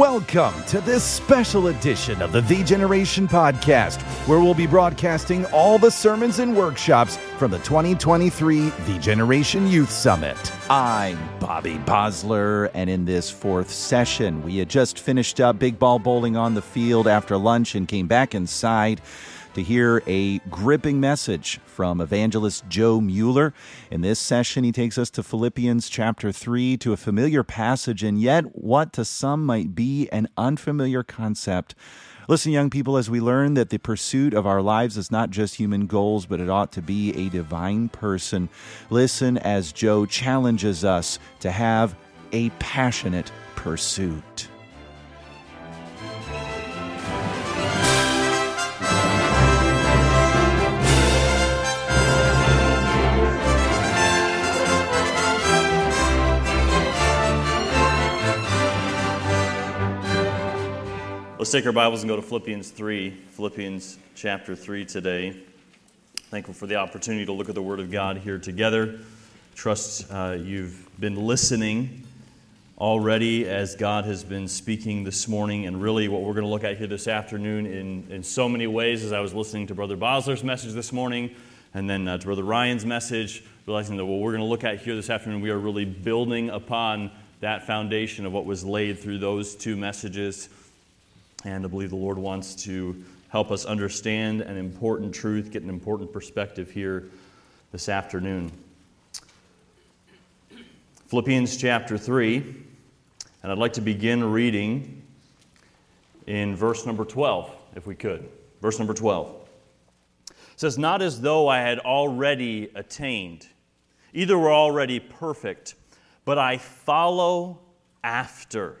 Welcome to this special edition of the Thee Generation Podcast, where we'll be broadcasting all the sermons and workshops from the 2023 Thee Generation Youth Summit. I'm Bobby Bosler, and in this fourth session, we had just finished up big ball bowling on the field after lunch and came back inside to hear a gripping message from evangelist Joe Mueller. In this session, he takes us to Philippians chapter 3 to a familiar passage, and yet what to some might be an unfamiliar concept. Listen, young people, as we learn that the pursuit of our lives is not just human goals, but it ought to be a divine person. Listen as Joe challenges us to have a passionate pursuit. Let's take our Bibles and go to Philippians 3, Philippians chapter 3 today. Thankful for the opportunity to look at the Word of God here together. Trust uh, you've been listening already as God has been speaking this morning, and really what we're going to look at here this afternoon in, in so many ways as I was listening to Brother Bosler's message this morning and then uh, to Brother Ryan's message, realizing that what we're going to look at here this afternoon, we are really building upon that foundation of what was laid through those two messages. And I believe the Lord wants to help us understand an important truth, get an important perspective here this afternoon. Philippians chapter 3, and I'd like to begin reading in verse number 12, if we could. Verse number 12 it says, Not as though I had already attained, either were already perfect, but I follow after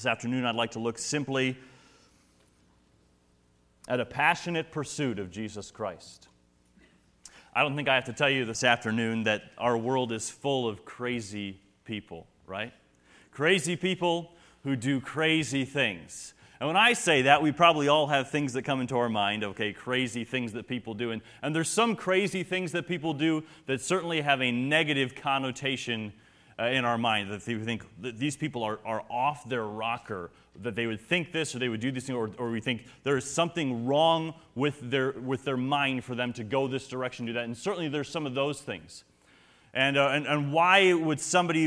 This afternoon, I'd like to look simply at a passionate pursuit of Jesus Christ. I don't think I have to tell you this afternoon that our world is full of crazy people, right? Crazy people who do crazy things. And when I say that, we probably all have things that come into our mind, okay, crazy things that people do. And, and there's some crazy things that people do that certainly have a negative connotation uh, in our mind that they would think that these people are, are off their rocker, that they would think this or they would do this, thing, or, or we think there is something wrong with their, with their mind for them to go this direction, do that. And certainly there's some of those things. And, uh, and, and why would somebody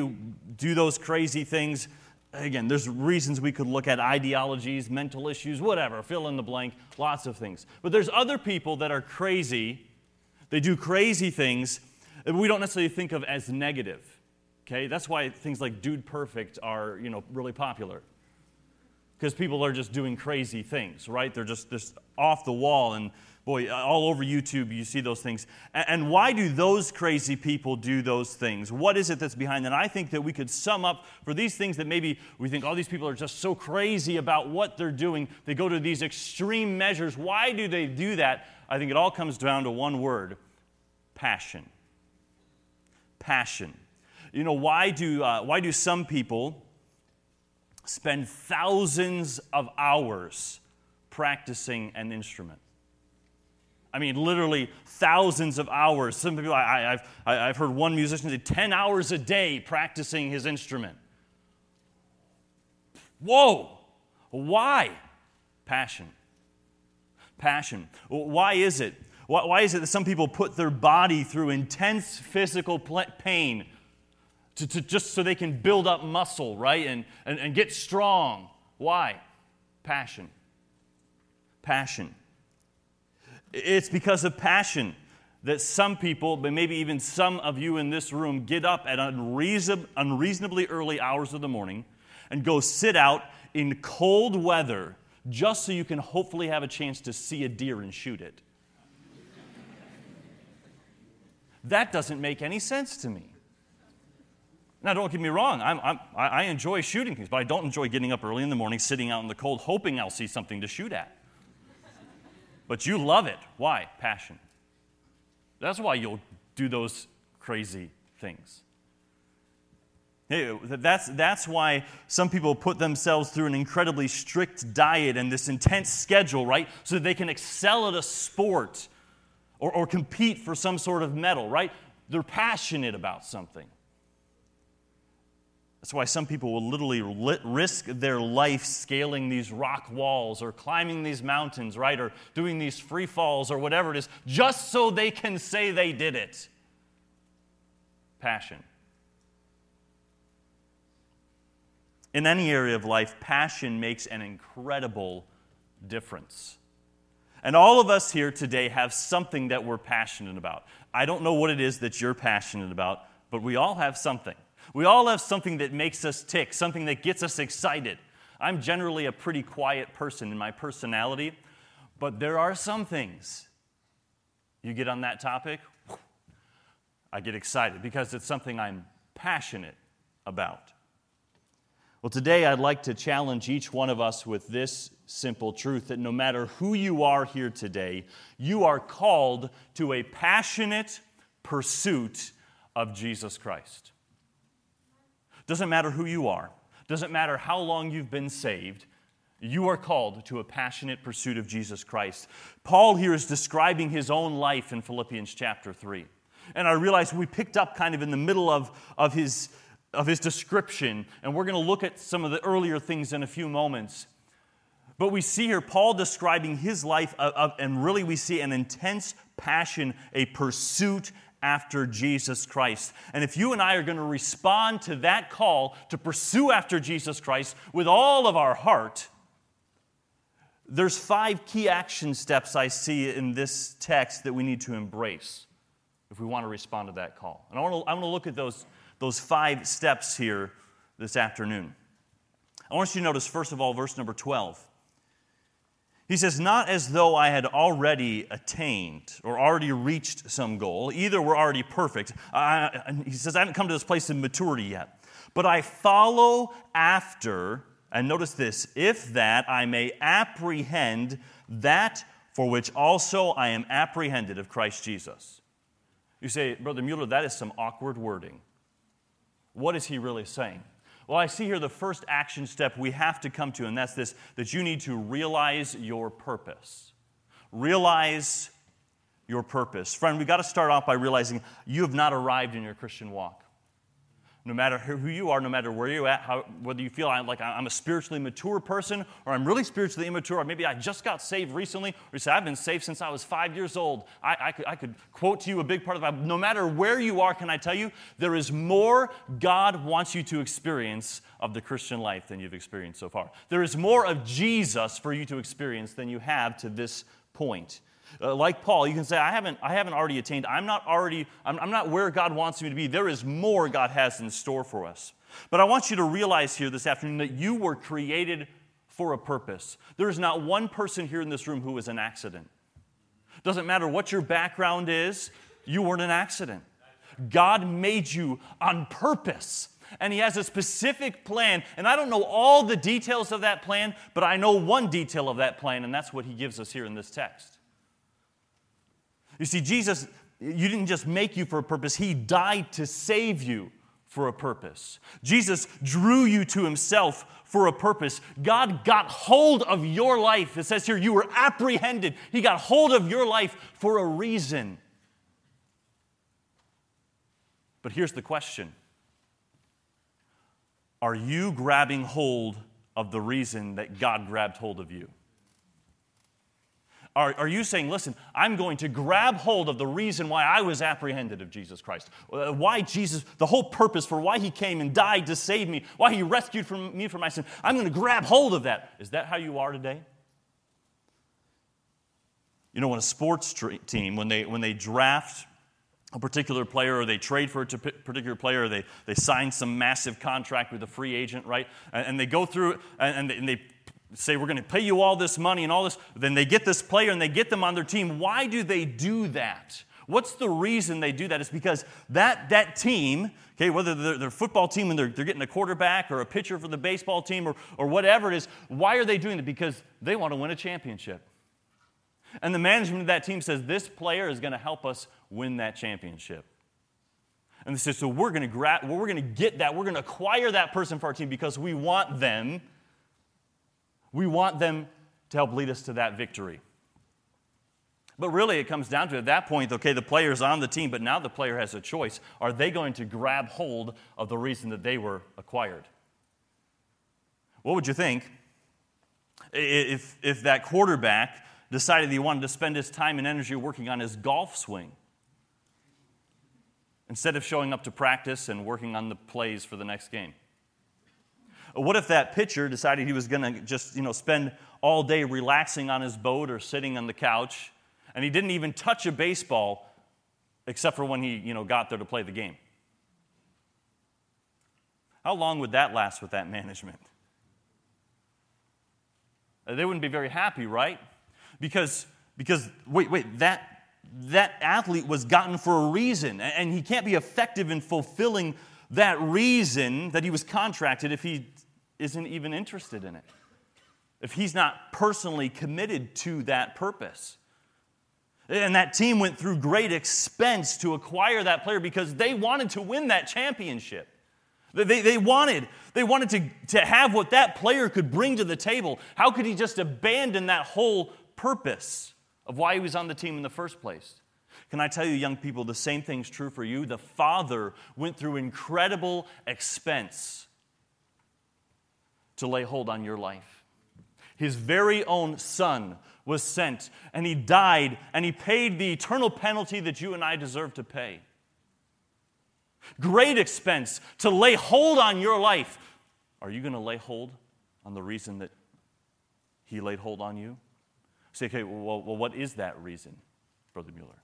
do those crazy things? Again, there's reasons we could look at ideologies, mental issues, whatever, fill in the blank, lots of things. But there's other people that are crazy, they do crazy things that we don't necessarily think of as negative. Okay, that's why things like Dude Perfect are, you know, really popular. Because people are just doing crazy things, right? They're just, this off the wall, and boy, uh, all over YouTube you see those things. And why do those crazy people do those things? What is it that's behind that? I think that we could sum up for these things that maybe we think, oh, these people are just so crazy about what they're doing. They go to these extreme measures. Why do they do that? I think it all comes down to one word passion. Passion. You know, why do, uh, why do some people spend thousands of hours practicing an instrument? I mean, literally thousands of hours. Some people, I, have I've heard one musician say 10 hours a day practicing his instrument. Whoa! Why? Passion. Passion. Why is it? Why is it that some people put their body through intense physical pain to, to just so they can build up muscle, right? And, and, and get strong. Why? Passion. Passion. It's because of passion that some people, but maybe even some of you in this room, get up at unreason, unreasonably early hours of the morning and go sit out in cold weather just so you can hopefully have a chance to see a deer and shoot it. that doesn't make any sense to me. Now, don't get me wrong, I'm, I'm, i enjoy shooting things, but I don't enjoy getting up early in the morning, sitting out in the cold, hoping I'll see something to shoot at. But you love it. Why? Passion. That's why you'll do those crazy things. Hey, that's, that's why some people put themselves through an incredibly strict diet and this intense schedule, right? So that they can excel at a sport or, or compete for some sort of medal, right? They're passionate about something. That's why some people will literally risk their life scaling these rock walls or climbing these mountains, right? Or doing these free falls or whatever it is, just so they can say they did it. Passion. In any area of life, passion makes an incredible difference. And all of us here today have something that we're passionate about. I don't know what it is that you're passionate about, but we all have something. We all have something that makes us tick, something that gets us excited. I'm generally a pretty quiet person in my personality, but there are some things. You get on that topic, I get excited because it's something I'm passionate about. Well, today I'd like to challenge each one of us with this simple truth that no matter who you are here today, you are called to a passionate pursuit of Jesus Christ. Doesn't matter who you are, doesn't matter how long you've been saved, you are called to a passionate pursuit of Jesus Christ. Paul here is describing his own life in Philippians chapter 3. And I realize we picked up kind of in the middle of, of his of his description, and we're going to look at some of the earlier things in a few moments. But we see here Paul describing his life, of, of, and really we see an intense passion, a pursuit after Jesus Christ. And if you and I are going to respond to that call to pursue after Jesus Christ with all of our heart, there's five key action steps I see in this text that we need to embrace if we want to respond to that call. And I want to, I want to look at those those five steps here this afternoon. I want you to notice, first of all, verse number 12. He says, Not as though I had already attained or already reached some goal. Either we're already perfect. I, he says, I haven't come to this place of maturity yet. But I follow after, and notice this, if that I may apprehend that for which also I am apprehended of Christ Jesus. You say, Brother Mueller, that is some awkward wording. What is he really saying? Well, I see here the first action step we have to come to, and that's this that you need to realize your purpose. Realize your purpose. Friend, we've got to start off by realizing you have not arrived in your Christian walk no matter who you are, no matter where you're at, how, whether you feel like I'm a spiritually mature person or I'm really spiritually immature, or maybe I just got saved recently, or you say I've been saved since I was five years old. I, I, could, I could quote to you a big part of the Bible. No matter where you are, can I tell you, there is more God wants you to experience of the Christian life than you've experienced so far. There is more of Jesus for you to experience than you have to this point. Uh, like Paul, you can say, I haven't, I haven't already attained. I'm not already, I'm, I'm not where God wants me to be. There is more God has in store for us. But I want you to realize here this afternoon that you were created for a purpose. There is not one person here in this room who is an accident. Doesn't matter what your background is, you weren't an accident. God made you on purpose. And He has a specific plan. And I don't know all the details of that plan, but I know one detail of that plan, and that's what He gives us here in this text. You see, Jesus, you didn't just make you for a purpose, He died to save you for a purpose. Jesus drew you to Himself for a purpose. God got hold of your life. It says here, you were apprehended. He got hold of your life for a reason. But here's the question Are you grabbing hold of the reason that God grabbed hold of you? Are, are you saying, listen, I'm going to grab hold of the reason why I was apprehended of Jesus Christ? Uh, why Jesus, the whole purpose for why he came and died to save me, why he rescued from me from my sin. I'm going to grab hold of that. Is that how you are today? You know, when a sports team, when they, when they draft a particular player or they trade for a particular player or they, they sign some massive contract with a free agent, right? And, and they go through and, and they say, We're going to pay you all this money and all this. Then they get this player and they get them on their team. Why do they do that? What's the reason they do that? It's because that, that team, okay, whether they're, they're football team and they're, they're getting a quarterback or a pitcher for the baseball team or, or whatever it is, why are they doing it? Because they want to win a championship. And the management of that team says, this player is going to help us win that championship. And they say, so we're going to grab, well, we're going to get that, we're going to acquire that person for our team because we want them, we want them to help lead us to that victory. But really, it comes down to at that point, okay, the player's on the team, but now the player has a choice. Are they going to grab hold of the reason that they were acquired? What would you think if, if that quarterback decided he wanted to spend his time and energy working on his golf swing instead of showing up to practice and working on the plays for the next game? What if that pitcher decided he was going to just, you know, spend all day relaxing on his boat or sitting on the couch and he didn't even touch a baseball except for when he you know, got there to play the game. How long would that last with that management? Uh, they wouldn't be very happy, right? Because, because wait, wait, that, that athlete was gotten for a reason, and he can't be effective in fulfilling that reason that he was contracted if he isn't even interested in it, if he's not personally committed to that purpose. And that team went through great expense to acquire that player because they wanted to win that championship. They, they, wanted, they wanted to, to have what that player could bring to the table. How could he just abandon that whole purpose of why he was on the team in the first place? Can I tell you, young people, the same thing's true for you? The father went through incredible expense to lay hold on your life. His very own son was sent, and he died, and he paid the eternal penalty that you and I deserve to pay. Great expense to lay hold on your life. Are you going to lay hold on the reason that he laid hold on you? Say, okay, well, well, what is that reason, Brother Mueller?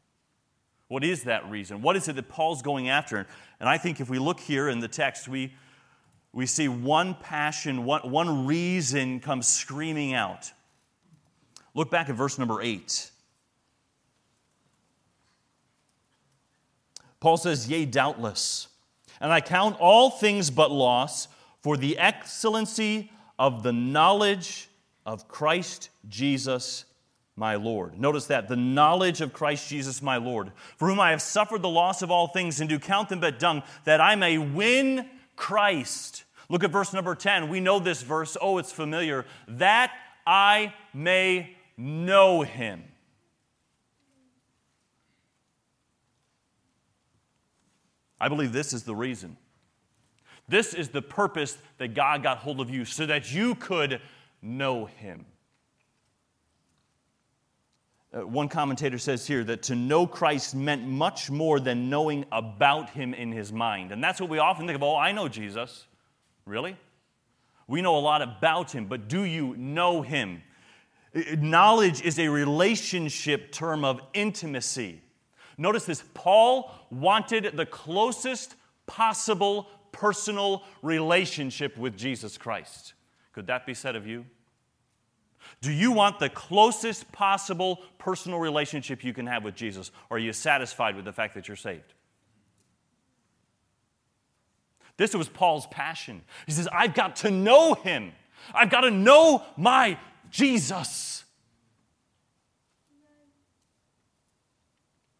What is that reason? What is it that Paul's going after? And I think if we look here in the text, we, we see one passion, one, reason comes screaming out. Look back at verse number 8. Paul says, Yea, doubtless. And I count all things but loss for the excellency of the knowledge of Christ Jesus my Lord. Notice that, the knowledge of Christ Jesus my Lord, for whom I have suffered the loss of all things and do count them but dung, that I may win Christ. Look at verse number 10. We know this verse. Oh, it's familiar. That I may know him. I believe this is the reason. This is the purpose that God got hold of you so that you could know him. Uh, one commentator says here that to know Christ meant much more than knowing about him in his mind. And that's what we often think of oh, I know Jesus. Really? We know a lot about him, but do you know him? Knowledge is a relationship term of intimacy. Notice this Paul wanted the closest possible personal relationship with Jesus Christ. Could that be said of you? Do you want the closest possible personal relationship you can have with Jesus, or are you satisfied with the fact that you're saved? This was Paul's passion. He says, I've got to know him. I've got to know my Jesus.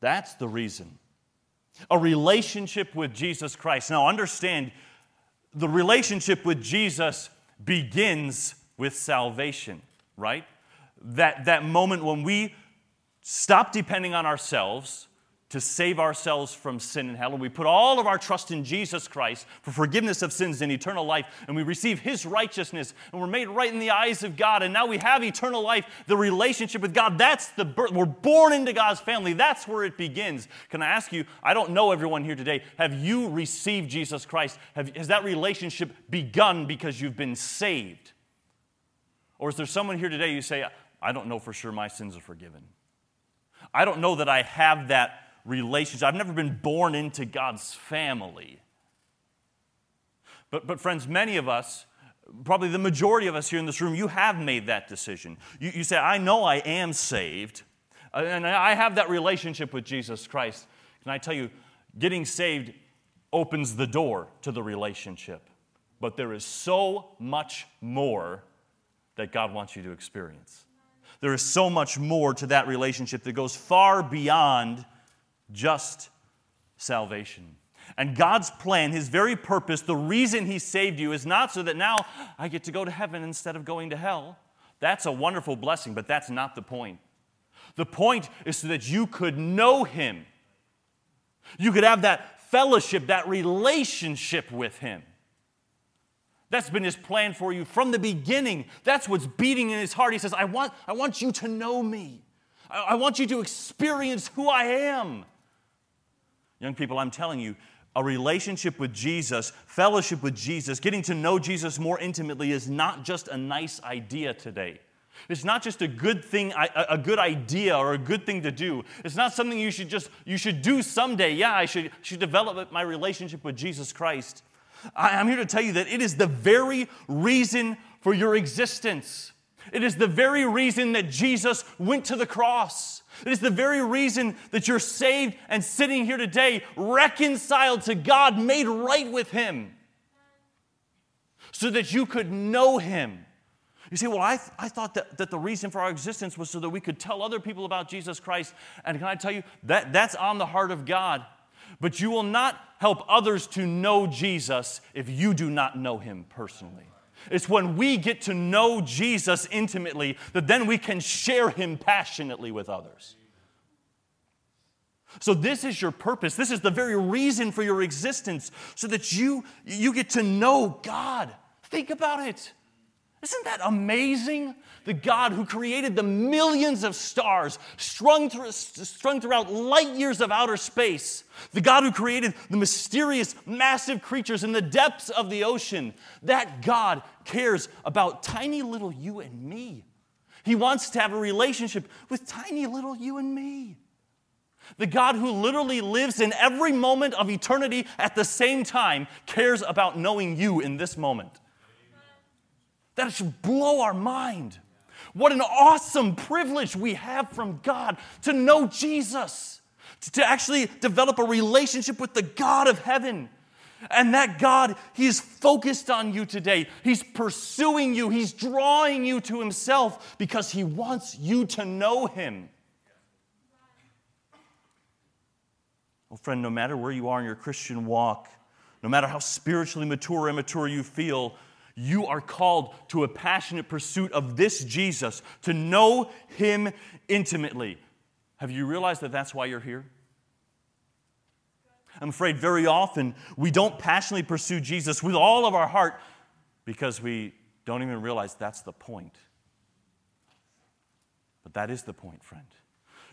That's the reason. A relationship with Jesus Christ. Now, understand, the relationship with Jesus begins with salvation, right? That, that moment when we stop depending on ourselves to save ourselves from sin and hell. And we put all of our trust in Jesus Christ for forgiveness of sins and eternal life. And we receive His righteousness and we're made right in the eyes of God. And now we have eternal life, the relationship with God. That's the birth. We're born into God's family. That's where it begins. Can I ask you, I don't know everyone here today, have you received Jesus Christ? Have, has that relationship begun because you've been saved? Or is there someone here today you say, I don't know for sure my sins are forgiven? I don't know that I have that relationship. I've never been born into God's family. But, but friends, many of us, probably the majority of us here in this room, you have made that decision. You, you say, I know I am saved, Uh, and I have that relationship with Jesus Christ. Can I tell you, getting saved opens the door to the relationship. But there is so much more that God wants you to experience. There is so much more to that relationship that goes far beyond just salvation. And God's plan, His very purpose, the reason He saved you is not so that now I get to go to heaven instead of going to hell. That's a wonderful blessing, but that's not the point. The point is so that you could know Him. You could have that fellowship, that relationship with Him. That's been his plan for you from the beginning. That's what's beating in his heart. He says, I want, I want you to know me. I, I want you to experience who I am. Young people, I'm telling you, a relationship with Jesus, fellowship with Jesus, getting to know Jesus more intimately is not just a nice idea today. It's not just a good thing, a good idea or a good thing to do. It's not something you should just you should do someday. Yeah, I should, should develop my relationship with Jesus Christ. I'm here to tell you that it is the very reason for your existence. It is the very reason that Jesus went to the cross. It is the very reason that you're saved and sitting here today, reconciled to God, made right with Him, so that you could know Him. You say, Well, I, th- I thought that, that the reason for our existence was so that we could tell other people about Jesus Christ. And can I tell you, that, that's on the heart of God. But you will not help others to know Jesus if you do not know him personally. It's when we get to know Jesus intimately that then we can share him passionately with others. So this is your purpose. This is the very reason for your existence so that you you get to know God. Think about it. Isn't that amazing? The God who created the millions of stars strung, through, strung throughout light years of outer space. The God who created the mysterious, massive creatures in the depths of the ocean. That God cares about tiny little you and me. He wants to have a relationship with tiny little you and me. The God who literally lives in every moment of eternity at the same time cares about knowing you in this moment. That should blow our mind. What an awesome privilege we have from God to know Jesus, to actually develop a relationship with the God of heaven. And that God, He's focused on you today. He's pursuing you. He's drawing you to Himself because He wants you to know Him. Well, friend, no matter where you are in your Christian walk, no matter how spiritually mature or immature you feel, you are called to a passionate pursuit of this Jesus, to know him intimately. Have you realized that that's why you're here? I'm afraid very often we don't passionately pursue Jesus with all of our heart because we don't even realize that's the point. But that is the point, friend.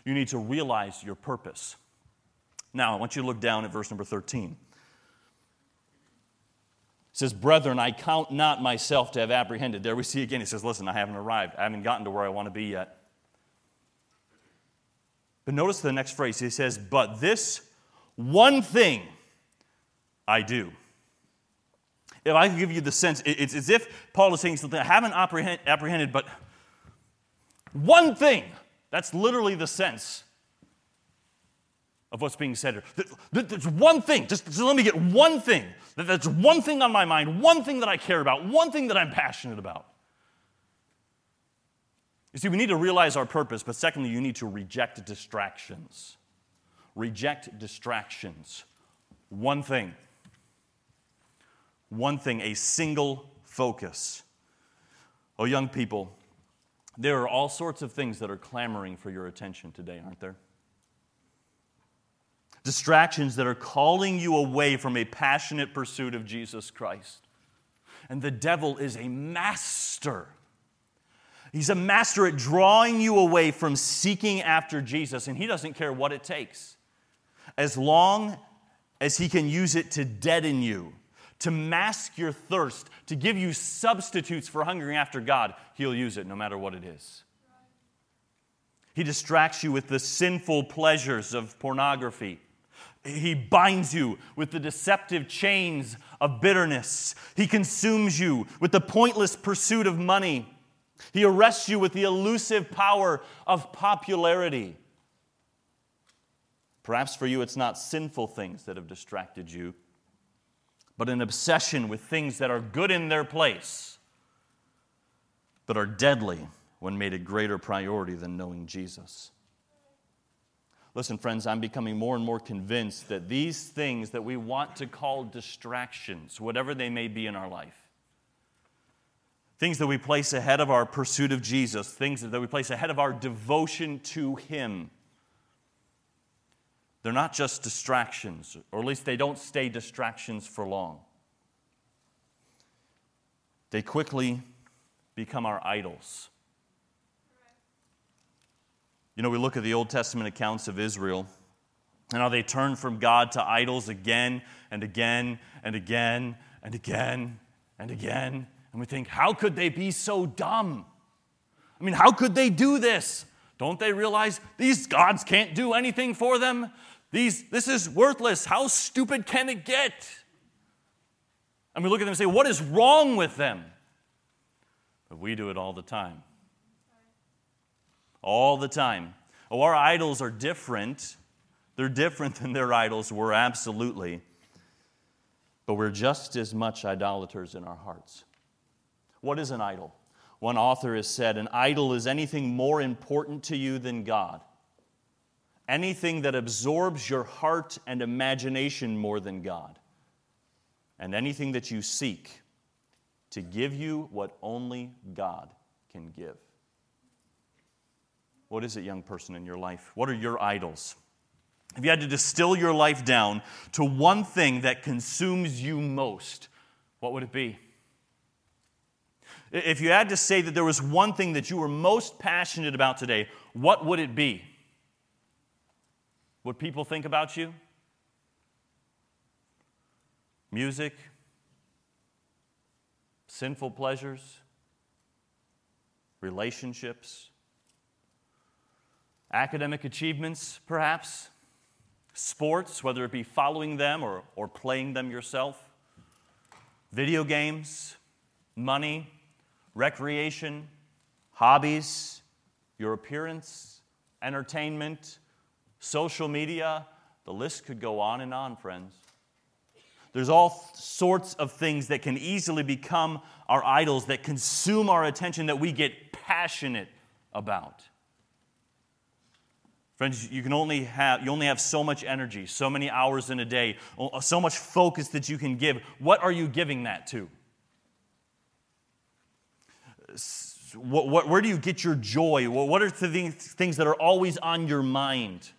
You need to realize your purpose. Now, I want you to look down at verse number 13 says, Brethren, I count not myself to have apprehended. There we see again, he says, Listen, I haven't arrived. I haven't gotten to where I want to be yet. But notice the next phrase. He says, But this one thing I do. If I could give you the sense, it's as if Paul is saying something I haven't apprehended, but one thing. That's literally the sense of what's being said here. There's one thing, just, just let me get one thing. That's one thing on my mind, one thing that I care about, one thing that I'm passionate about. You see, we need to realize our purpose, but secondly, you need to reject distractions. Reject distractions. One thing. One thing, a single focus. Oh, young people, there are all sorts of things that are clamoring for your attention today, aren't there? Distractions that are calling you away from a passionate pursuit of Jesus Christ. And the devil is a master. He's a master at drawing you away from seeking after Jesus, and he doesn't care what it takes. As long as he can use it to deaden you, to mask your thirst, to give you substitutes for hungering after God, he'll use it no matter what it is. He distracts you with the sinful pleasures of pornography he binds you with the deceptive chains of bitterness. He consumes you with the pointless pursuit of money. He arrests you with the elusive power of popularity. Perhaps for you, it's not sinful things that have distracted you, but an obsession with things that are good in their place, but are deadly when made a greater priority than knowing Jesus. Listen, friends, I'm becoming more and more convinced that these things that we want to call distractions, whatever they may be in our life, things that we place ahead of our pursuit of Jesus, things that we place ahead of our devotion to Him, they're not just distractions, or at least they don't stay distractions for long. They quickly become our idols. You know, we look at the Old Testament accounts of Israel and how they turn from God to idols again and again and again and again and again. And we think, how could they be so dumb? I mean, how could they do this? Don't they realize these gods can't do anything for them? These, this is worthless. How stupid can it get? And we look at them and say, what is wrong with them? But we do it all the time all the time. Oh, our idols are different. They're different than their idols were, absolutely. But we're just as much idolaters in our hearts. What is an idol? One author has said an idol is anything more important to you than God, anything that absorbs your heart and imagination more than God, and anything that you seek to give you what only God can give. What is it, young person, in your life? What are your idols? If you had to distill your life down to one thing that consumes you most, what would it be? If you had to say that there was one thing that you were most passionate about today, what would it be? What people think about you? Music? Sinful pleasures? Relationships? Academic achievements, perhaps. Sports, whether it be following them or, or playing them yourself. Video games, money, recreation, hobbies, your appearance, entertainment, social media. The list could go on and on, friends. There's all sorts of things that can easily become our idols, that consume our attention, that we get passionate about. Friends, you can only have you only have so much energy, so many hours in a day, uh, so much focus that you can give. What are you giving that to? What, what, where do you get your joy? What are the things that are always on your mind?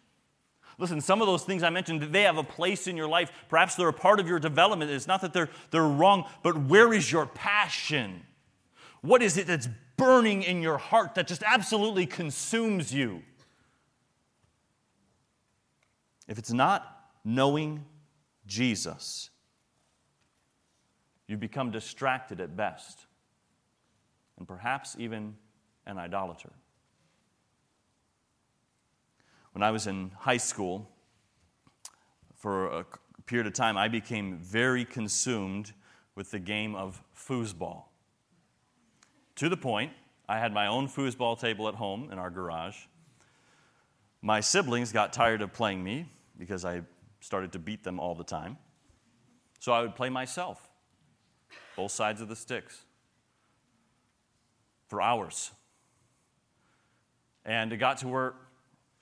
Listen, some of those things I mentioned, they have a place in your life. Perhaps they're a part of your development. It's not that they're, they're wrong, but where is your passion? What is it that's burning in your heart that just absolutely consumes you? If it's not knowing Jesus, you become distracted at best, and perhaps even an idolater. When I was in high school, for a period of time, I became very consumed with the game of foosball. To the point, I had my own foosball table at home in our garage. My siblings got tired of playing me because I started to beat them all the time. So I would play myself, both sides of the sticks, for hours. And it got to where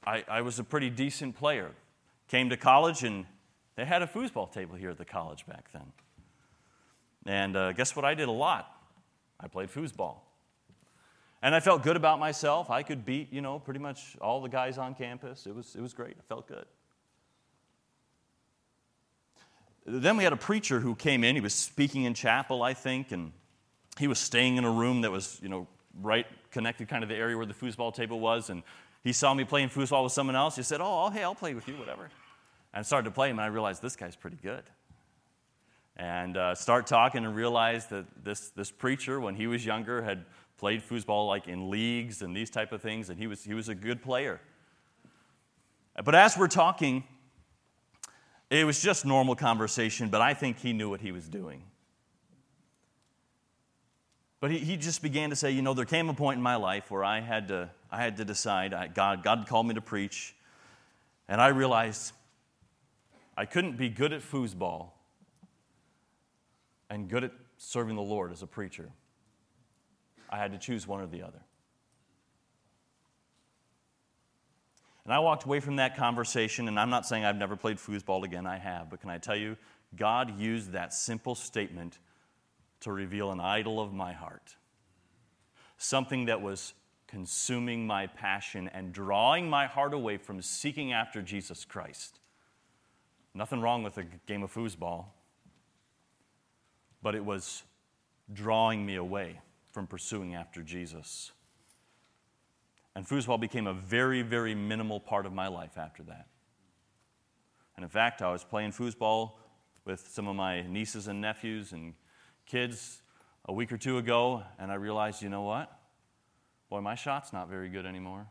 I, I was a pretty decent player. Came to college, and they had a foosball table here at the college back then. And uh, guess what I did a lot? I played foosball. And I felt good about myself. I could beat, you know, pretty much all the guys on campus. It was, it was great. I felt good. Then we had a preacher who came in. He was speaking in chapel, I think, and he was staying in a room that was, you know, right connected kind of the area where the foosball table was. And he saw me playing foosball with someone else. He said, Oh, hey, I'll play with you, whatever. And I started to play him, and I realized this guy's pretty good. And uh, start talking and realized that this, this preacher, when he was younger, had played foosball like in leagues and these type of things, and he was, he was a good player. But as we're talking, it was just normal conversation, but I think he knew what he was doing. But he, he just began to say, you know, there came a point in my life where I had to, I had to decide. I, God, God called me to preach. And I realized I couldn't be good at foosball and good at serving the Lord as a preacher. I had to choose one or the other. And I walked away from that conversation, and I'm not saying I've never played foosball again, I have, but can I tell you, God used that simple statement to reveal an idol of my heart. Something that was consuming my passion and drawing my heart away from seeking after Jesus Christ. Nothing wrong with a game of foosball, but it was drawing me away from pursuing after Jesus. And foosball became a very, very minimal part of my life after that. And in fact, I was playing foosball with some of my nieces and nephews and kids a week or two ago, and I realized, you know what? Boy, my shot's not very good anymore.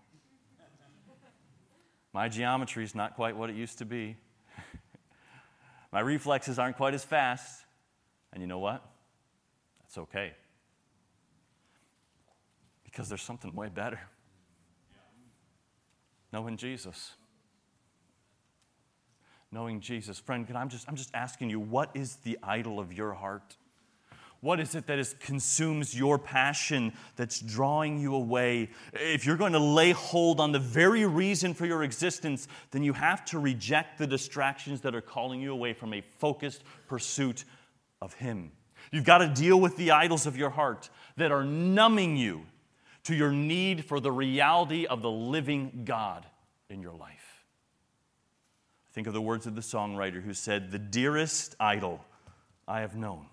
My geometry is not quite what it used to be. my reflexes aren't quite as fast. And you know what? That's okay. Because there's something way better knowing Jesus. Knowing Jesus. Friend, can I'm just, I'm just asking you, what is the idol of your heart? What is it that is, consumes your passion that's drawing you away? If you're going to lay hold on the very reason for your existence, then you have to reject the distractions that are calling you away from a focused pursuit of Him. You've got to deal with the idols of your heart that are numbing you to your need for the reality of the living God in your life. Think of the words of the songwriter who said, The dearest idol I have known.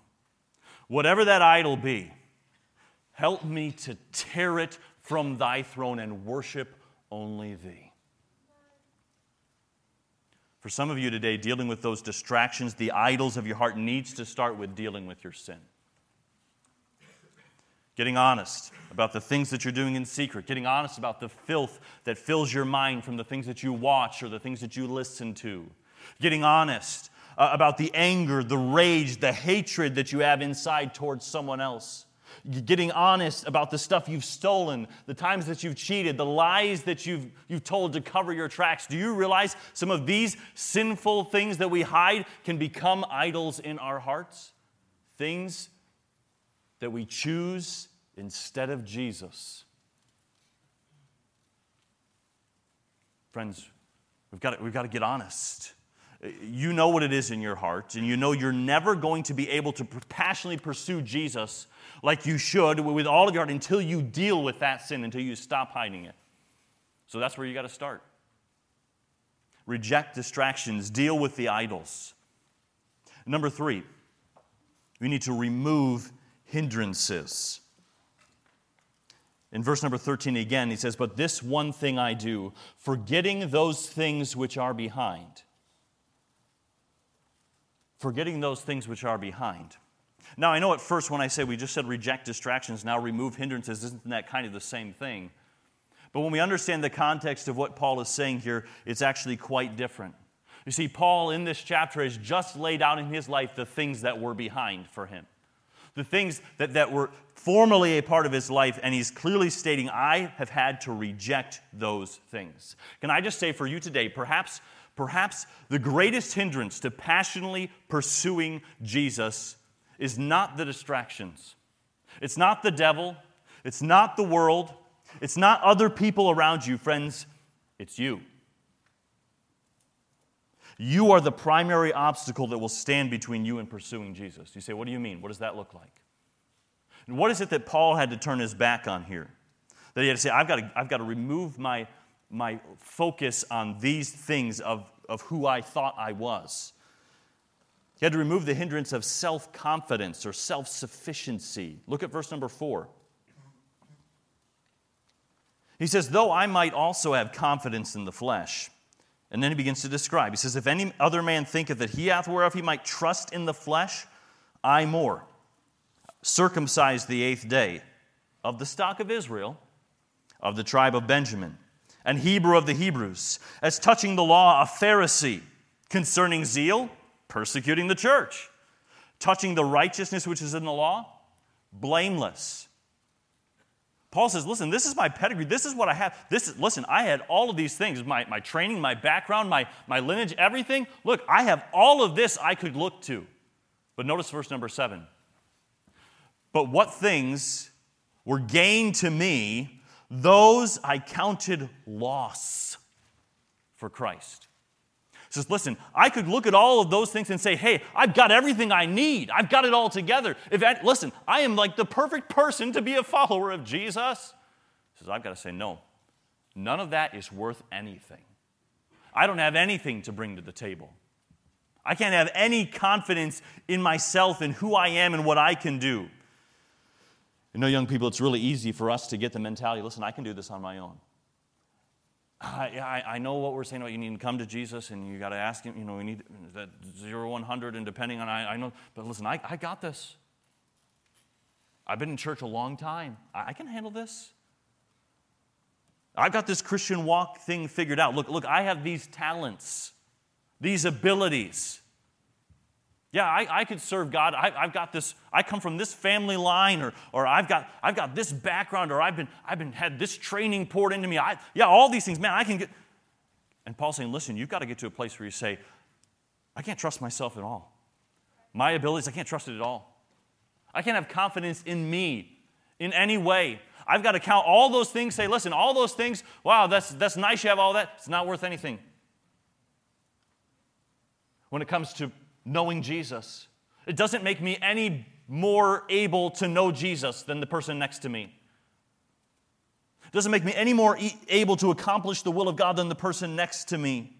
Whatever that idol be, help me to tear it from thy throne and worship only thee. For some of you today, dealing with those distractions, the idols of your heart, needs to start with dealing with your sin getting honest about the things that you're doing in secret, getting honest about the filth that fills your mind from the things that you watch or the things that you listen to, getting honest uh, about the anger, the rage, the hatred that you have inside towards someone else. Getting honest about the stuff you've stolen, the times that you've cheated, the lies that you've, you've told to cover your tracks. Do you realize some of these sinful things that we hide can become idols in our hearts? Things that we choose instead of Jesus. Friends, we've got, to, we've got to get honest. You know what it is in your heart, and you know you're never going to be able to passionately pursue Jesus like you should with all of your heart until you deal with that sin, until you stop hiding it. So that's where you got to start. Reject distractions, deal with the idols. Number three, we need to remove hindrances. In verse number 13 again, he says, But this one thing I do, forgetting those things which are behind. Forgetting those things which are behind. Now, I know at first when I say we just said reject distractions, now remove hindrances, isn't that kind of the same thing? But when we understand the context of what Paul is saying here, it's actually quite different. You see, Paul in this chapter has just laid out in his life the things that were behind for him the things that, that were formerly a part of his life, and he's clearly stating, I have had to reject those things. Can I just say for you today, perhaps, perhaps the greatest hindrance to passionately pursuing Jesus is not the distractions. It's not the devil. It's not the world. It's not other people around you, friends. It's you. You are the primary obstacle that will stand between you and pursuing Jesus. You say, What do you mean? What does that look like? And what is it that Paul had to turn his back on here? That he had to say, I've got to, I've got to remove my, my focus on these things of, of who I thought I was. He had to remove the hindrance of self confidence or self sufficiency. Look at verse number four. He says, Though I might also have confidence in the flesh. And then he begins to describe. He says, If any other man thinketh that he hath whereof he might trust in the flesh, I more. Circumcised the eighth day, of the stock of Israel, of the tribe of Benjamin, and Hebrew of the Hebrews, as touching the law, a Pharisee, concerning zeal, persecuting the church, touching the righteousness which is in the law, blameless. Paul says, listen, this is my pedigree. This is what I have. This is, listen, I had all of these things my, my training, my background, my, my lineage, everything. Look, I have all of this I could look to. But notice verse number seven. But what things were gained to me, those I counted loss for Christ. Says, listen, I could look at all of those things and say, hey, I've got everything I need. I've got it all together. If I, listen, I am like the perfect person to be a follower of Jesus. He says, I've got to say, no, none of that is worth anything. I don't have anything to bring to the table. I can't have any confidence in myself and who I am and what I can do. You know, young people, it's really easy for us to get the mentality listen, I can do this on my own. I, I, I know what we're saying about you need to come to Jesus and you got to ask him, you know, we need that zero, 100, and depending on, I, I know, but listen, I, I got this. I've been in church a long time. I, I can handle this. I've got this Christian walk thing figured out. Look, look, I have these talents, these abilities. Yeah, I, I could serve God. I, have got this, I come from this family line, or, or I've, got, I've got this background, or I've been, I've been had this training poured into me. I, yeah, all these things, man, I can get. And Paul's saying, listen, you've got to get to a place where you say, I can't trust myself at all. My abilities, I can't trust it at all. I can't have confidence in me in any way. I've got to count all those things, say, listen, all those things, wow, that's, that's nice you have all that. It's not worth anything. When it comes to knowing Jesus. It doesn't make me any more able to know Jesus than the person next to me. It doesn't make me any more e- able to accomplish the will of God than the person next to me.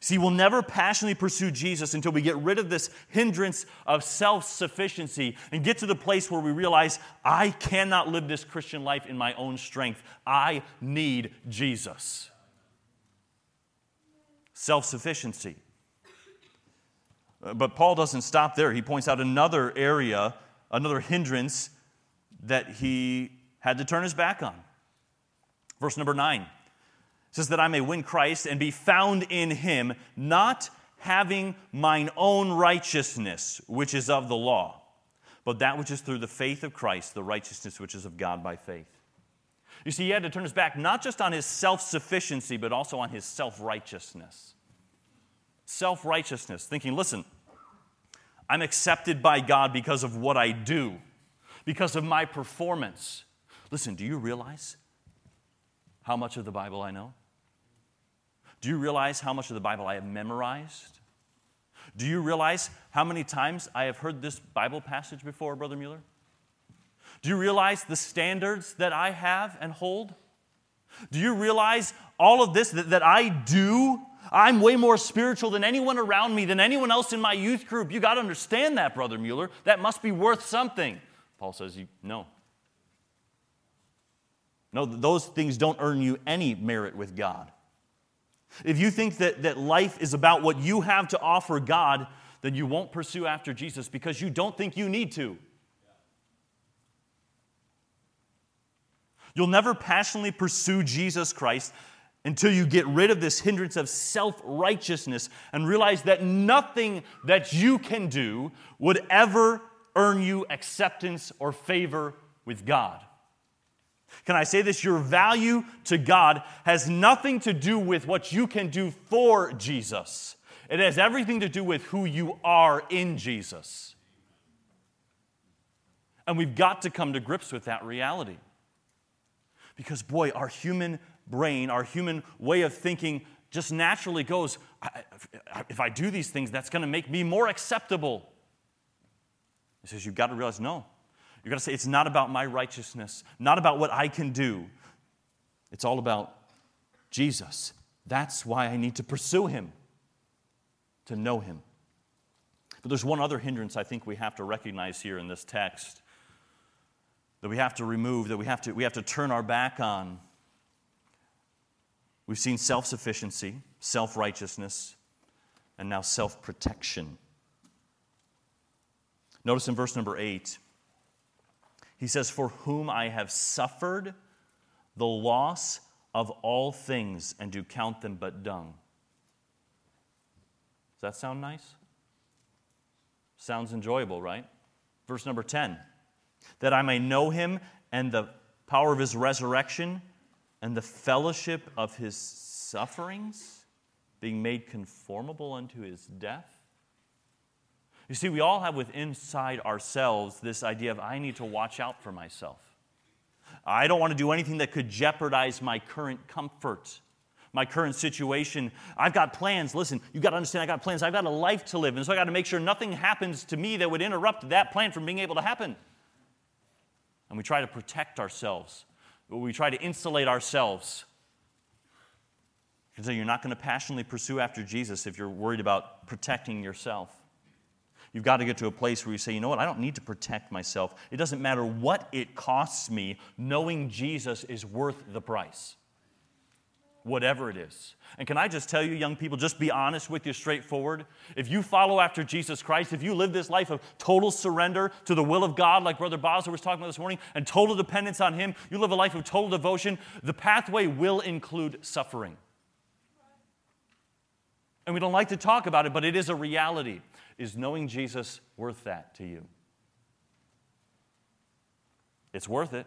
See, we'll never passionately pursue Jesus until we get rid of this hindrance of self sufficiency and get to the place where we realize I cannot live this Christian life in my own strength. I need Jesus. Self sufficiency. Uh, but Paul doesn't stop there. He points out another area, another hindrance that he had to turn his back on. Verse number nine says, That I may win Christ and be found in him, not having mine own righteousness, which is of the law, but that which is through the faith of Christ, the righteousness which is of God by faith. You see, he had to turn his back not just on his self sufficiency, but also on his self righteousness self righteousness, thinking, listen, I'm accepted by God because of what I do, because of my performance. Listen, do you realize how much of the Bible I know? Do you realize how much of the Bible I have memorized? Do you realize how many times I have heard this Bible passage before, Brother Mueller? Do you realize the standards that I have and hold? Do you realize all of this that, that I do I'm way more spiritual than anyone around me, than anyone else in my youth group. You got to understand that, Brother Mueller. That must be worth something. Paul says, No. No, those things don't earn you any merit with God. If you think that, that life is about what you have to offer God, then you won't pursue after Jesus because you don't think you need to. You'll never passionately pursue Jesus Christ until you get rid of this hindrance of self righteousness and realize that nothing that you can do would ever earn you acceptance or favor with God. Can I say this? Your value to God has nothing to do with what you can do for Jesus. It has everything to do with who you are in Jesus. And we've got to come to grips with that reality. Because, boy, our human brain, our human way of thinking, just naturally goes, if I do these things, that's going to make me more acceptable. He says, You've got to realize, no. You've got to say, it's not about my righteousness, not about what I can do. It's all about Jesus. That's why I need to pursue him, to know him. But there's one other hindrance I think we have to recognize here in this text that we have to remove, that we have to, we have to turn our back on. We've seen self sufficiency, self righteousness, and now self protection. Notice in verse number eight, he says, For whom I have suffered the loss of all things and do count them but dung. Does that sound nice? Sounds enjoyable, right? Verse number 10 that I may know him and the power of his resurrection, and the fellowship of his sufferings, being made conformable unto his death. You see, we all have within inside ourselves this idea of I need to watch out for myself. I don't want to do anything that could jeopardize my current comfort, my current situation. I've got plans. Listen, you've got to understand I got plans. I've got a life to live. And so I got to make sure nothing happens to me that would interrupt that plan from being able to happen. And we try to protect ourselves, we try to insulate ourselves. So you're not going to passionately pursue after Jesus if you're worried about protecting yourself. You've got to get to a place where you say, you know what, I don't need to protect myself. It doesn't matter what it costs me, knowing Jesus is worth the price. Whatever it is. And can I just tell you, young people, just be honest with you, straightforward. If you follow after Jesus Christ, if you live this life of total surrender to the will of God, like Brother Bosler was talking about this morning, and total dependence on Him, you live a life of total devotion, the pathway will include suffering. And we don't like to talk about it, but it is a reality. Is knowing Jesus worth that to you? It's worth it.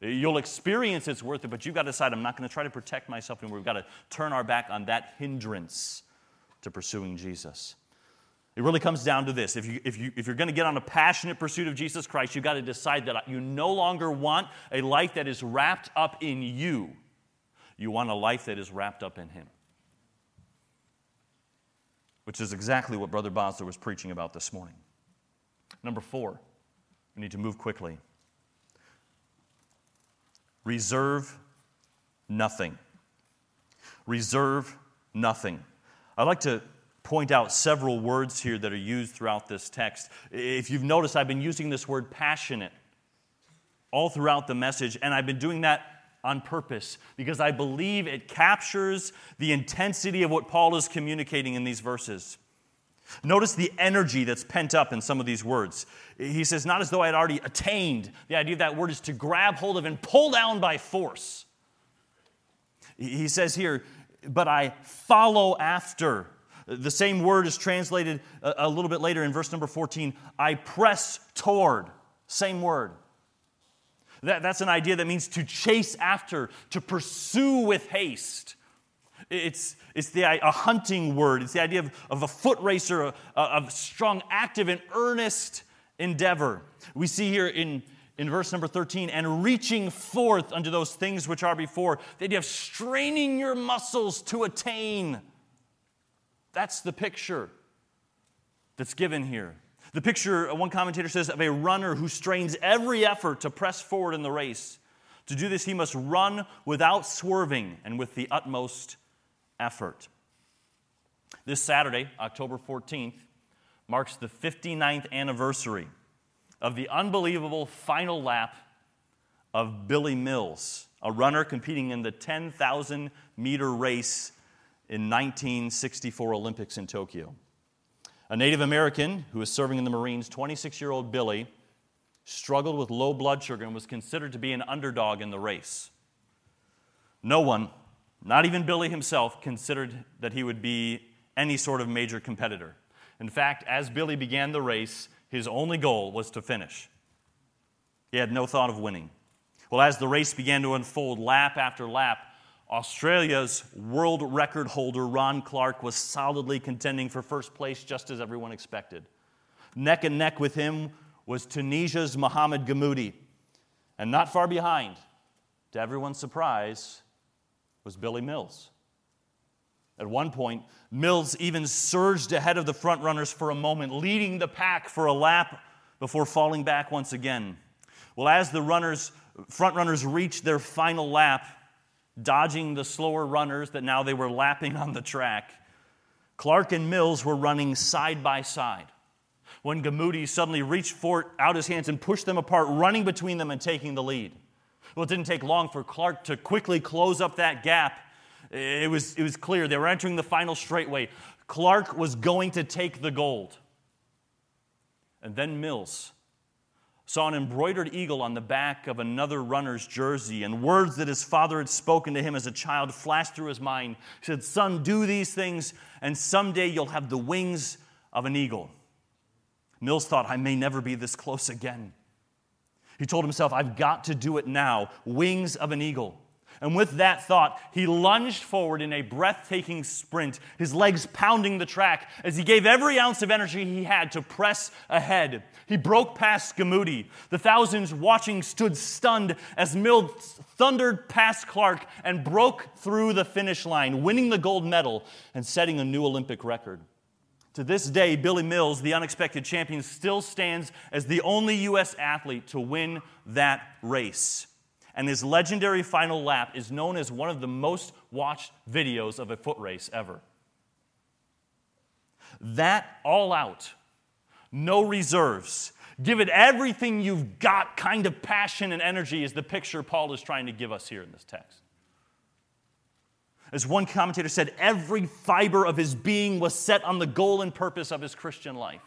You'll experience it's worth it, but you've got to decide I'm not going to try to protect myself anymore. We've got to turn our back on that hindrance to pursuing Jesus. It really comes down to this. If, you, if, you, if you're going to get on a passionate pursuit of Jesus Christ, you've got to decide that you no longer want a life that is wrapped up in you. You want a life that is wrapped up in Him which is exactly what Brother Bosler was preaching about this morning. Number four, we need to move quickly. Reserve nothing. Reserve nothing. I'd like to point out several words here that are used throughout this text. If you've noticed, I've been using this word passionate all throughout the message, and I've been doing that on purpose because I believe it captures the intensity of what Paul is communicating in these verses. Notice the energy that's pent up in some of these words. He says, Not as though I had already attained. The idea of that word is to grab hold of and pull down by force. He says here, But I follow after. The same word is translated a little bit later in verse number 14 I press toward. Same word. That, that's an idea that means to chase after, to pursue with haste. It's, it's the, a hunting word. It's the idea of, of a foot racer, of strong, active, and earnest endeavor. We see here in, in verse number 13, and reaching forth unto those things which are before, the idea of straining your muscles to attain. That's the picture that's given here. The picture, uh, one commentator says, of a runner who strains every effort to press forward in the race. To do this, he must run without swerving and with the utmost effort. This Saturday, October 14th, marks the 59th anniversary of the unbelievable final lap of Billy Mills, a runner competing in the 10,000 meter race in 1964 Olympics in Tokyo. A Native American who was serving in the Marines, 26 year old Billy, struggled with low blood sugar and was considered to be an underdog in the race. No one, not even Billy himself, considered that he would be any sort of major competitor. In fact, as Billy began the race, his only goal was to finish. He had no thought of winning. Well, as the race began to unfold lap after lap, Australia's world record holder, Ron Clarke, was solidly contending for first place, just as everyone expected. Neck and neck with him was Tunisia's Mohamed Gammoudi. And not far behind, to everyone's surprise, was Billy Mills. At one point, Mills even surged ahead of the front runners for a moment, leading the pack for a lap before falling back once again. Well, as the runners, front runners reached their final lap, dodging the slower runners that now they were lapping on the track. Clarke and Mills were running side by side when Gammoudi suddenly reached for, out his hands and pushed them apart, running between them and taking the lead. Well, it didn't take long for Clarke to quickly close up that gap. It was, it was clear they were entering the final straightway. Clarke was going to take the gold. And then Mills saw an embroidered eagle on the back of another runner's jersey, and words that his father had spoken to him as a child flashed through his mind. He said, Son, do these things, and someday you'll have the wings of an eagle. Mills thought, I may never be this close again. He told himself, I've got to do it now. Wings of an eagle. And with that thought, he lunged forward in a breathtaking sprint, his legs pounding the track as he gave every ounce of energy he had to press ahead. He broke past Gammoudi. The thousands watching stood stunned as Mill thundered past Clarke and broke through the finish line, winning the gold medal and setting a new Olympic record. To this day, Billy Mills, the unexpected champion, still stands as the only U.S. athlete to win that race. And his legendary final lap is known as one of the most watched videos of a foot race ever. That all out, no reserves, give it everything you've got kind of passion and energy is the picture Paul is trying to give us here in this text. As one commentator said, every fiber of his being was set on the goal and purpose of his Christian life.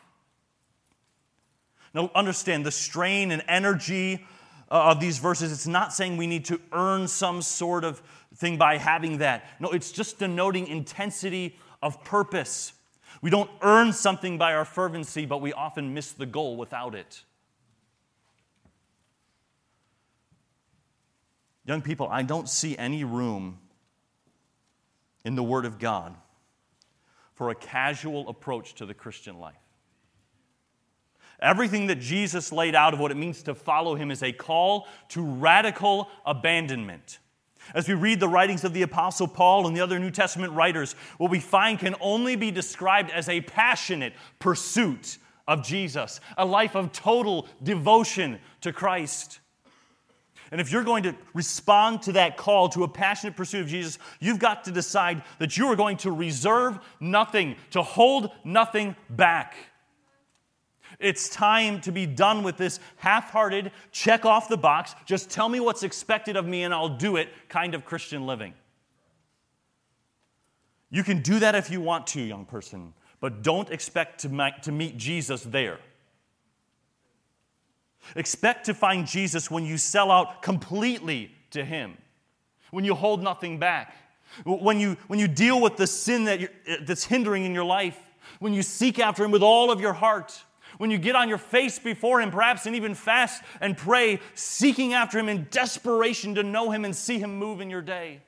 Now, understand the strain and energy uh, of these verses. It's not saying we need to earn some sort of thing by having that. No, it's just denoting intensity of purpose. We don't earn something by our fervency, but we often miss the goal without it. Young people, I don't see any room in the Word of God for a casual approach to the Christian life. Everything that Jesus laid out of what it means to follow him is a call to radical abandonment. As we read the writings of the Apostle Paul and the other New Testament writers, what we find can only be described as a passionate pursuit of Jesus, a life of total devotion to Christ. And if you're going to respond to that call to a passionate pursuit of Jesus, you've got to decide that you are going to reserve nothing, to hold nothing back. It's time to be done with this half hearted, check off the box, just tell me what's expected of me and I'll do it kind of Christian living. You can do that if you want to, young person, but don't expect to, to meet Jesus there. Expect to find Jesus when you sell out completely to Him, when you hold nothing back, when you, when you deal with the sin that that's hindering in your life, when you seek after Him with all of your heart, when you get on your face before Him, perhaps, and even fast and pray, seeking after Him in desperation to know Him and see Him move in your day.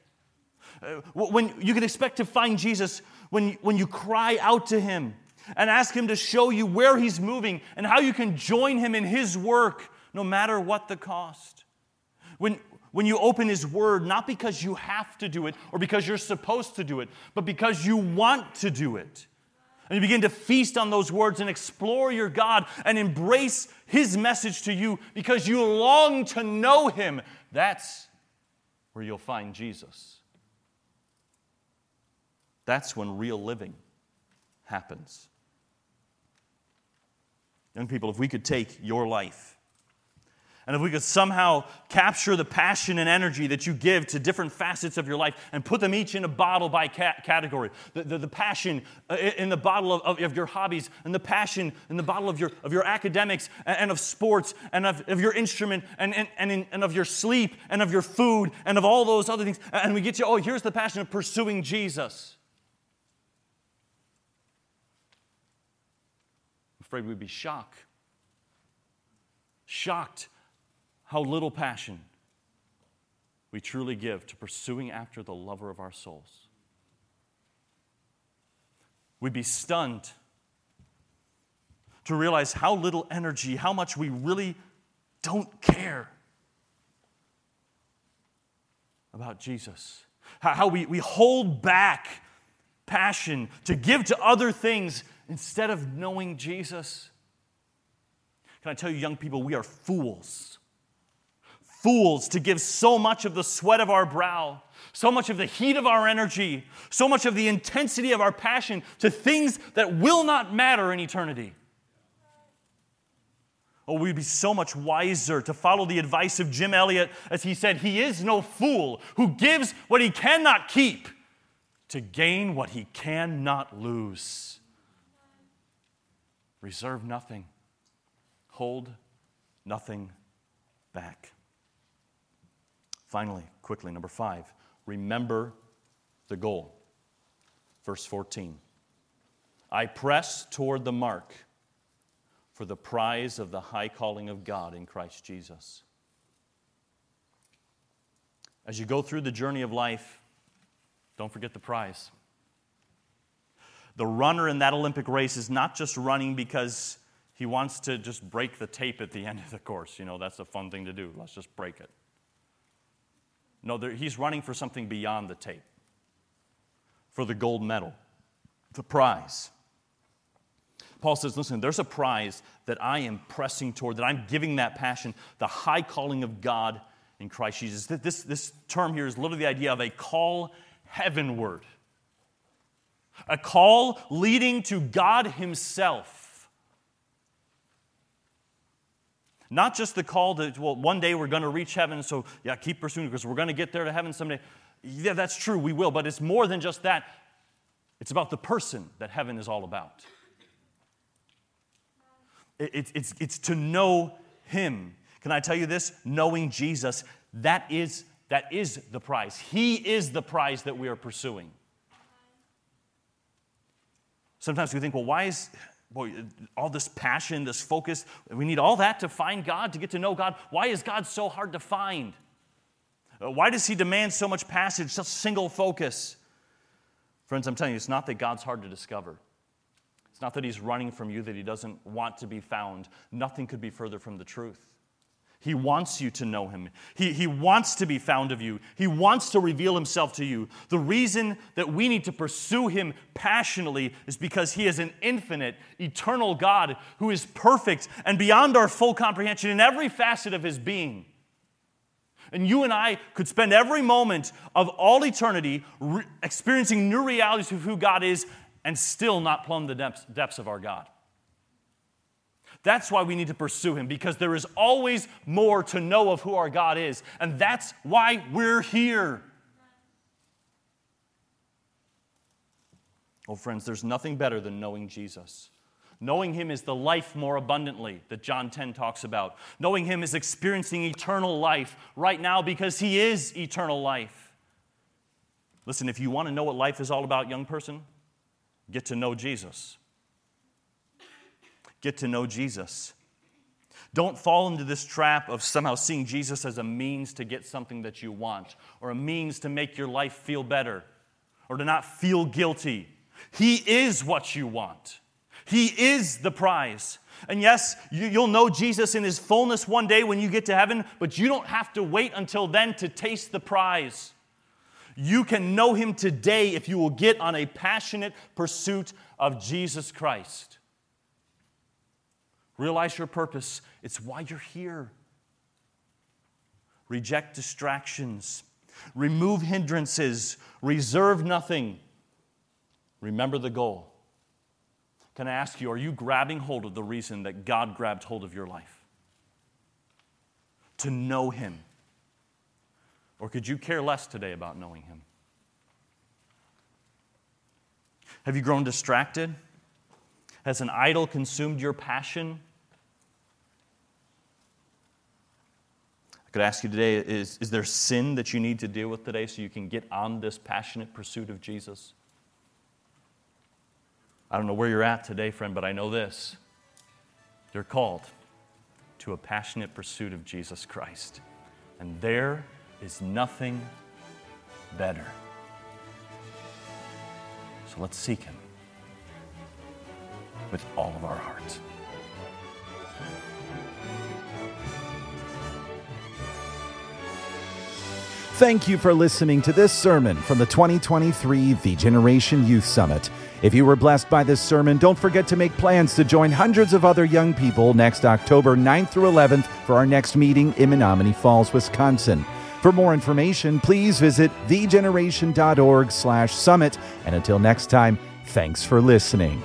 Uh, when you can expect to find Jesus when, when you cry out to Him and ask Him to show you where He's moving and how you can join Him in His work, no matter what the cost. When, when you open His Word, not because you have to do it or because you're supposed to do it, but because you want to do it. And you begin to feast on those words and explore your God and embrace His message to you because you long to know Him. That's where you'll find Jesus. That's when real living happens. Young people, if we could take your life and if we could somehow capture the passion and energy that you give to different facets of your life and put them each in a bottle by category the, the, the, passion uh, in the bottle of, of, of, your hobbies, and the passion in the bottle of your, of your academics and, and of sports, and of, of your instrument, and, and, and, in, and of your sleep, and of your food, and of all those other things. And we get you, oh, here's the passion of pursuing Jesus. Afraid we'd be shocked. Shocked how little passion we truly give to pursuing after the lover of our souls. We'd be stunned to realize how little energy, how much we really don't care about Jesus. How we, we hold back passion to give to other things instead of knowing Jesus? Can I tell you, young people, we are fools. Fools to give so much of the sweat of our brow, so much of the heat of our energy, so much of the intensity of our passion to things that will not matter in eternity. Oh, we'd be so much wiser to follow the advice of Jim Elliot as he said, He is no fool who gives what he cannot keep to gain what he cannot lose. Reserve nothing, hold nothing back. Finally, quickly, number five, remember the goal. Verse 14 I press toward the mark for the prize of the high calling of God in Christ Jesus. As you go through the journey of life, don't forget the prize. The runner in that Olympic race is not just running because he wants to just break the tape at the end of the course. You know, that's a fun thing to do. Let's just break it. No, he's running for something beyond the tape, for the gold medal, the prize. Paul says, listen, there's a prize that I am pressing toward, that I'm giving that passion, the high calling of God in Christ Jesus. This, this term here is literally the idea of a call heavenward, a call leading to God Himself. Not just the call to, well, one day we're going to reach heaven, so yeah, keep pursuing because we're going to get there to heaven someday. Yeah, that's true, we will, but it's more than just that. It's about the person that heaven is all about. It's, it's, it's to know Him. Can I tell you this? Knowing Jesus, that is, that is the prize. He is the prize that we are pursuing. Sometimes we think, well, why is boy, all this passion, this focus, we need all that to find God, to get to know God. Why is God so hard to find? Uh, why does He demand so much passage, such single focus? Friends, I'm telling you, it's not that God's hard to discover. It's not that He's running from you, that He doesn't want to be found. Nothing could be further from the truth. He wants you to know him. He, he wants to be found of you. He wants to reveal himself to you. The reason that we need to pursue him passionately is because he is an infinite, eternal God who is perfect and beyond our full comprehension in every facet of his being. And you and I could spend every moment of all eternity re- experiencing new realities of who God is and still not plumb the depths, depths of our God. That's why we need to pursue him, because there is always more to know of who our God is. And that's why we're here. Oh, friends, there's nothing better than knowing Jesus. Knowing him is the life more abundantly that John 10 talks about. Knowing him is experiencing eternal life right now because he is eternal life. Listen, if you want to know what life is all about, young person, get to know Jesus get to know Jesus. Don't fall into this trap of somehow seeing Jesus as a means to get something that you want, or a means to make your life feel better, or to not feel guilty. He is what you want, He is the prize. And yes, you'll know Jesus in His fullness one day when you get to heaven, but you don't have to wait until then to taste the prize. You can know Him today if you will get on a passionate pursuit of Jesus Christ. Realize your purpose, it's why you're here. Reject distractions, remove hindrances, reserve nothing. Remember the goal. Can I ask you, are you grabbing hold of the reason that God grabbed hold of your life? To know Him. Or could you care less today about knowing Him? Have you grown distracted? Has an idol consumed your passion? I could ask you today is, is there sin that you need to deal with today so you can get on this passionate pursuit of Jesus? I don't know where you're at today, friend, but I know this. You're called to a passionate pursuit of Jesus Christ. And there is nothing better. So let's seek Him with all of our hearts. Thank you for listening to this sermon from the 2023 Thee Generation Youth Summit. If you were blessed by this sermon, don't forget to make plans to join hundreds of other young people next October 9th through 11th for our next meeting in Menomonee Falls, Wisconsin. For more information, please visit theegeneration.org slash summit. And until next time, thanks for listening.